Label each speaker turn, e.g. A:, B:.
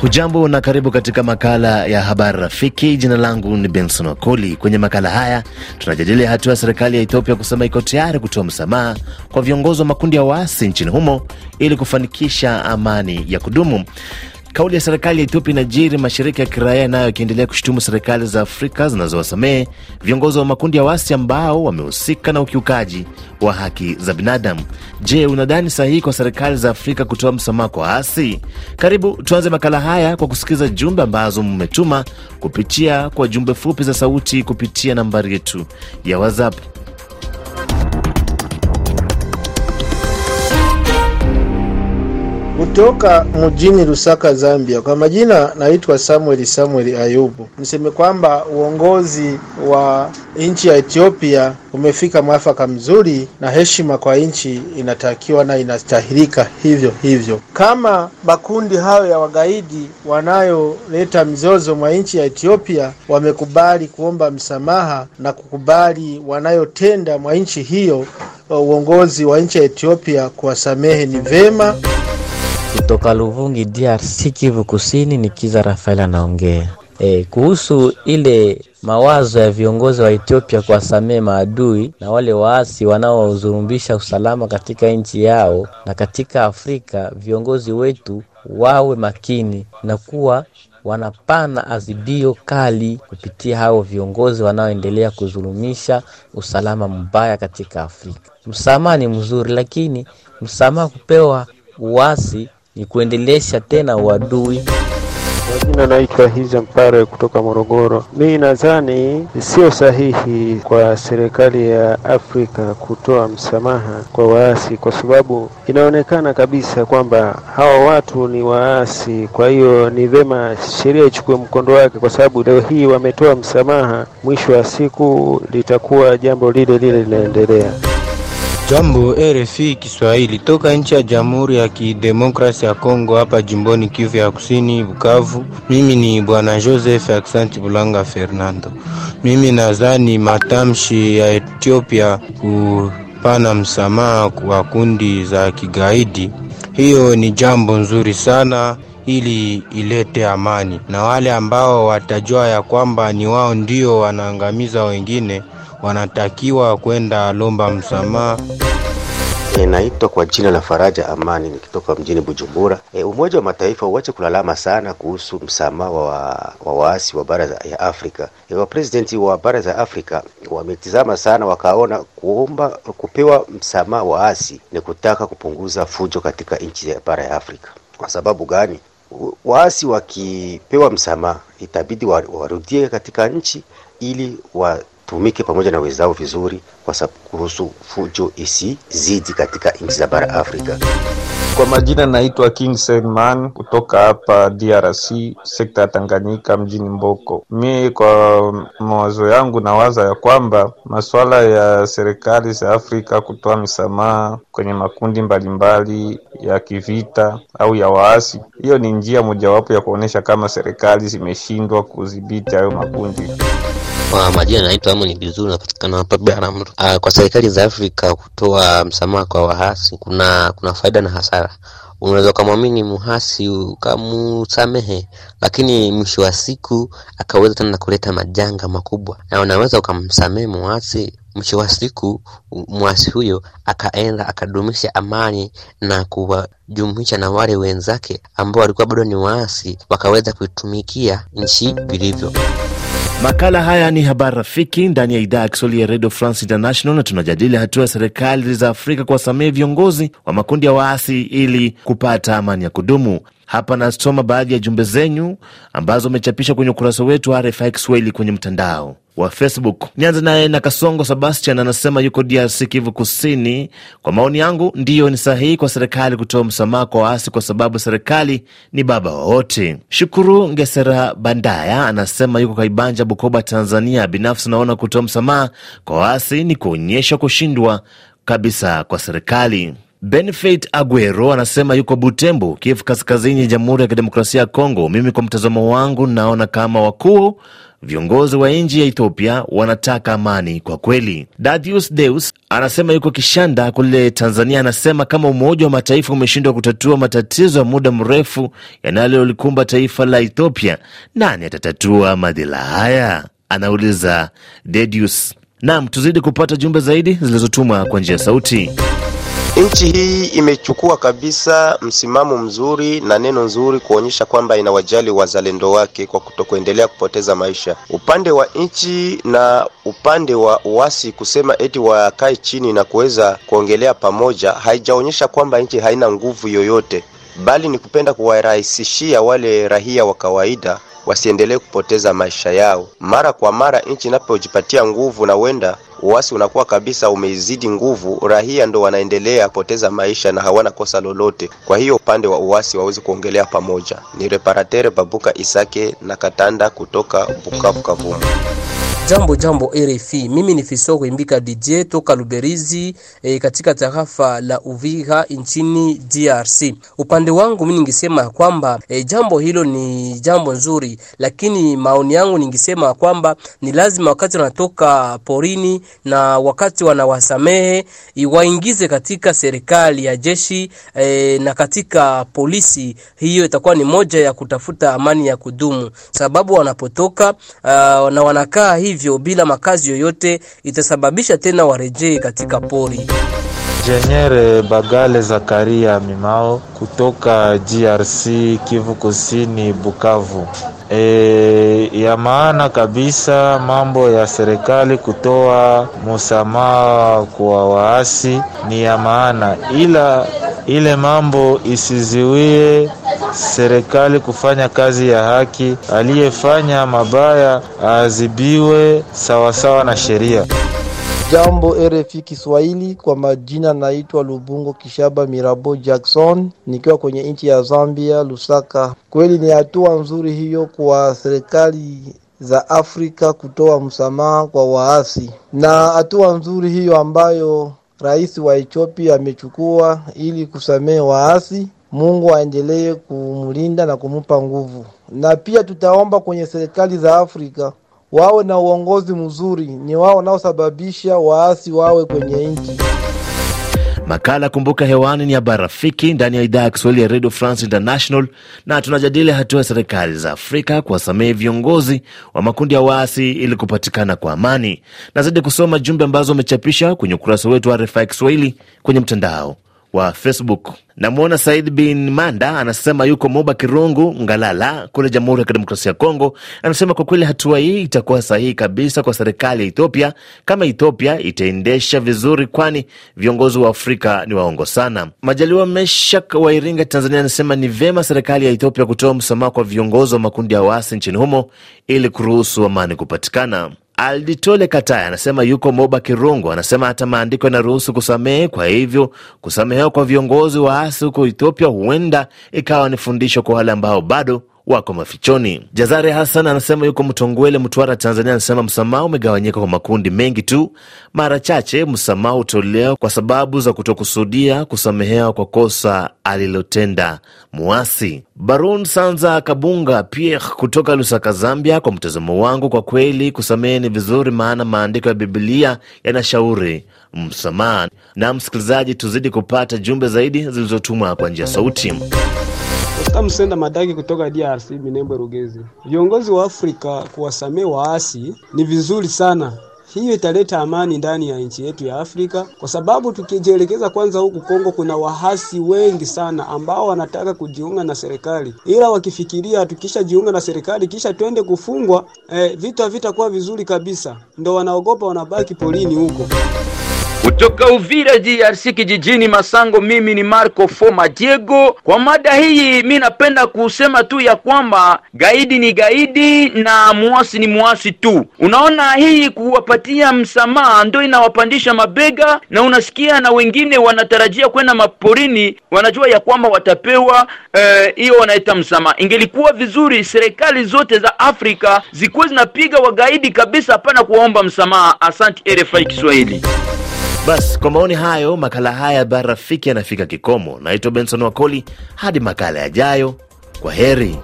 A: Hujambo na karibu katika makala ya habari rafiki. Jina langu ni Benson Wakoli. Kwenye makala haya tunajadili hatua ya serikali ya Ethiopia kusema iko tayari kutoa msamaha kwa viongozi wa makundi ya waasi nchini humo ili kufanikisha amani ya kudumu. Kauli ya serikali ya Ethiopia inajiri mashirika ya kiraia nayo yakiendelea kushutumu serikali za Afrika zinazowasamehe viongozi wa makundi ya wasi ambao wamehusika na ukiukaji wa haki za binadamu. Je, unadhani sahihi kwa serikali za Afrika kutoa msamaha kwa waasi? Karibu tuanze makala haya kwa kusikiza jumbe ambazo mmetuma kupitia kwa jumbe fupi za sauti kupitia nambari yetu ya WhatsApp.
B: Kutoka mjini Lusaka, Zambia. Kwa majina naitwa Samuel Samuel Ayubu. Niseme kwamba uongozi wa nchi ya Ethiopia umefika mwafaka mzuri, na heshima kwa nchi inatakiwa na inastahilika hivyo hivyo. Kama makundi hayo ya wagaidi wanayoleta mizozo mwa nchi ya Ethiopia wamekubali kuomba msamaha na kukubali wanayotenda mwa nchi hiyo, uongozi wa nchi ya Ethiopia kuwasamehe ni vema.
C: Kutoka Luvungi DRC Kivu Kusini ni Kiza Rafael anaongea. E, kuhusu ile mawazo ya viongozi wa Ethiopia kuwasamehe maadui na wale waasi wanaozurumbisha usalama katika nchi yao na katika Afrika, viongozi wetu wawe makini na kuwa wanapana azibio kali kupitia hao viongozi wanaoendelea kuzulumisha usalama mbaya katika Afrika. Msamaha ni mzuri, lakini msamaha kupewa uasi ni kuendelesha tena uadui.
D: Jina naitwa Hiza Mpare kutoka Morogoro. Mi nadhani sio sahihi kwa serikali ya Afrika kutoa msamaha kwa waasi, kwa sababu inaonekana kabisa kwamba hawa watu ni waasi. Kwa hiyo ni vema sheria ichukue mkondo wake, kwa sababu leo hii wametoa msamaha, mwisho wa siku litakuwa jambo lile lile linaendelea.
E: Jambo RFI Kiswahili toka nchi ya Jamhuri ya Kidemokrasia ya Kongo, hapa jimboni Kivu ya Kusini, Bukavu. Mimi ni bwana Joseph Aksanti Bulanga Fernando. Mimi nadhani matamshi ya Ethiopia kupana msamaha kwa kundi za kigaidi, hiyo ni jambo nzuri sana ili ilete amani, na wale ambao watajua ya kwamba ni wao ndio wanaangamiza wengine wanatakiwa kwenda lomba msamaha.
F: Inaitwa kwa jina la Faraja Amani nikitoka mjini Bujumbura. E, Umoja wa Mataifa uache kulalama sana kuhusu msamaha wa, wa waasi wa bara ya Afrika. E, wapresidenti wa bara za Afrika wametizama sana wakaona kuomba kupewa msamaha waasi ni kutaka kupunguza fujo katika nchi ya bara ya Afrika. Kwa sababu gani? Waasi wakipewa msamaha itabidi warudie katika nchi ili wa tumike pamoja na wenzao vizuri, kwa kuhusu fujo isizidi katika nchi za bara Afrika.
G: Kwa majina naitwa King Selman kutoka hapa DRC, sekta ya Tanganyika, mjini Mboko. Mi kwa mawazo yangu nawaza ya kwamba masuala ya serikali za Afrika kutoa misamaha kwenye makundi mbalimbali ya kivita au ya waasi, hiyo ni njia mojawapo ya kuonyesha kama serikali zimeshindwa kudhibiti hayo makundi.
H: Kwa majina naitwa Amoni Bizuru, napatikana hapa Biharamulo. Kwa serikali za Afrika kutoa msamaha kwa wahasi kuna kuna faida na hasara. Unaweza ukamwamini muhasi ukamusamehe, lakini mwisho wa siku akaweza tena kuleta majanga makubwa, na unaweza ukamsamehe muhasi mwisho wa siku mwasi huyo akaenda akadumisha amani na kuwajumuisha na wale wenzake ambao walikuwa bado ni waasi, wakaweza kuitumikia nchi vilivyo.
A: Makala haya ni habari rafiki ndani ya idhaa ya Kiswahili ya Radio France International, na tunajadili hatua ya serikali za Afrika kuwasamehe viongozi wa makundi ya waasi ili kupata amani ya kudumu. Hapa nasoma baadhi ya jumbe zenyu ambazo umechapisha kwenye ukurasa wetu wa RFI Kiswahili kwenye mtandao wa Facebook. Nianze naye na Kasongo Sebastian, anasema yuko DRC, Kivu Kusini. Kwa maoni yangu, ndiyo ni sahihi kwa serikali kutoa msamaha kwa waasi kwa sababu serikali ni baba wa wote. Shukuru Ngesera Bandaya anasema yuko Kaibanja, Bukoba, Tanzania. Binafsi naona kutoa msamaha kwa waasi ni kuonyesha kushindwa kabisa kwa serikali. Benefit Aguero anasema yuko Butembo, Kivu Kaskazini, Jamhuri ya Kidemokrasia ya Kongo. Mimi kwa mtazamo wangu naona kama wakuu viongozi wa nchi ya Ethiopia wanataka amani kwa kweli. Dadius Deus anasema yuko Kishanda kule Tanzania. Anasema kama Umoja wa Mataifa umeshindwa kutatua matatizo ya muda mrefu yanayolikumba taifa la Ethiopia, nani atatatua madhila haya? Anauliza Dedius. Nam, tuzidi kupata jumbe zaidi zilizotumwa kwa njia ya sauti.
I: Nchi hii imechukua kabisa msimamo mzuri na neno nzuri kuonyesha kwamba inawajali wazalendo wake kwa kutokuendelea kupoteza maisha. Upande wa nchi na upande wa uasi kusema eti wakae chini na kuweza kuongelea pamoja, haijaonyesha kwamba nchi haina nguvu yoyote, bali ni kupenda kuwarahisishia wale raia wa kawaida wasiendelee kupoteza maisha yao. Mara kwa mara nchi inapojipatia nguvu na wenda uasi unakuwa kabisa umezidi nguvu, raia ndo wanaendelea poteza maisha na hawana kosa lolote. Kwa hiyo upande wa uasi wawezi kuongelea pamoja. Ni reparatere Babuka Isake na Katanda kutoka Bukavu Kavumu.
J: Jambo jambo RFI, mimi ni Fiso Kuimbika DJ toka Luberizi e, katika tarafa la Uvira nchini DRC. Upande wangu mimi ningesema kwamba e, jambo hilo ni jambo nzuri, lakini maoni yangu ningesema kwamba ni lazima wakati wanatoka porini na wakati wanawasamehe iwaingize katika serikali ya jeshi e, na katika polisi. Hiyo itakuwa ni moja ya kutafuta amani ya kudumu, sababu wanapotoka uh, na wanakaa hivyo bila makazi yoyote itasababisha tena warejee katika pori.
K: Jenyere Bagale Zakaria Mimao kutoka DRC Kivu Kusini Bukavu. E, ya maana kabisa mambo ya serikali kutoa msamaha kwa waasi ni ya maana, ila ile mambo isiziwie serikali kufanya kazi ya haki. Aliyefanya mabaya aadhibiwe sawasawa na sheria.
B: Jambo RFI Kiswahili, kwa majina naitwa Lubungo Kishaba Mirabo Jackson, nikiwa kwenye nchi ya Zambia, Lusaka. Kweli ni hatua nzuri hiyo kwa serikali za Afrika kutoa msamaha kwa waasi, na hatua nzuri hiyo ambayo rais wa Ethiopia amechukua ili kusamehe waasi. Mungu aendelee kumlinda na kumupa nguvu, na pia tutaomba kwenye serikali za Afrika wawe na uongozi mzuri. Ni wao wanaosababisha waasi wawe kwenye nchi.
A: Makala Kumbuka Hewani ni habari rafiki ndani ya idhaa ya Kiswahili ya Radio France International, na tunajadili hatua ya serikali za Afrika kuwasamehe viongozi wa makundi ya waasi ili kupatikana kwa amani. Nazidi kusoma jumbe ambazo umechapisha kwenye ukurasa wetu wa RFI Kiswahili kwenye mtandao wa Facebook. Namwona Said bin Manda anasema yuko Moba Kirungu, Ngalala kule Jamhuri ya Kidemokrasia ya Kongo. Anasema kwa kweli hatua hii itakuwa sahihi kabisa kwa serikali ya Ethiopia kama Ethiopia itaendesha vizuri, kwani viongozi wa Afrika ni waongo sana. Majaliwa Meshak wa Iringa, Tanzania, anasema ni vema serikali ya Ethiopia kutoa msamaha kwa viongozi wa makundi ya waasi nchini humo ili kuruhusu amani kupatikana. Alditole Kataya anasema yuko Moba Kirungu, anasema hata maandiko yanaruhusu kusamehe. Kwa hivyo kusamehewa kwa viongozi waasi huko Ethiopia huenda ikawa ni fundisho kwa wale ambao bado wako mafichoni. Jazari Hassan anasema yuko Mtongwele, Mtwara, Tanzania, anasema msamaha umegawanyika kwa makundi mengi tu. Mara chache msamaha hutolewa kwa sababu za kutokusudia kusamehewa kwa kosa alilotenda muasi. Barun Sanza Kabunga Pierre kutoka Lusaka, Zambia, kwa mtazamo wangu, kwa kweli kusamehe ni vizuri, maana maandiko ya Bibilia yanashauri msamaha. Na msikilizaji, tuzidi kupata jumbe zaidi zilizotumwa kwa njia sauti.
L: Msenda Madaki kutoka DRC Minembwe Rugezi. Viongozi wa Afrika kuwasamehe waasi ni vizuri sana. Hiyo italeta amani ndani ya nchi yetu ya Afrika, kwa sababu tukijielekeza kwanza, huku Kongo kuna wahasi wengi sana ambao wanataka kujiunga na serikali, ila wakifikiria tukishajiunga na serikali kisha twende kufungwa, eh, vitu havitakuwa vizuri kabisa, ndo wanaogopa, wanabaki polini huko.
M: Kutoka Uvira DRC kijijini Masango, mimi ni Marco Foma Diego. Kwa mada hii mi napenda kusema tu ya kwamba gaidi ni gaidi na muasi ni muasi tu. Unaona, hii kuwapatia msamaha ndo inawapandisha mabega, na unasikia na wengine wanatarajia kwenda maporini, wanajua ya kwamba watapewa hiyo, eh, wanaita msamaha. Ingelikuwa vizuri serikali zote za Afrika zikuwe zinapiga wagaidi kabisa, hapana kuwaomba msamaha. Asante RFI Kiswahili.
A: Basi kwa maoni hayo, makala haya ya Bara Rafiki yanafika kikomo. Naitwa Benson Wakoli, hadi makala yajayo, kwa heri.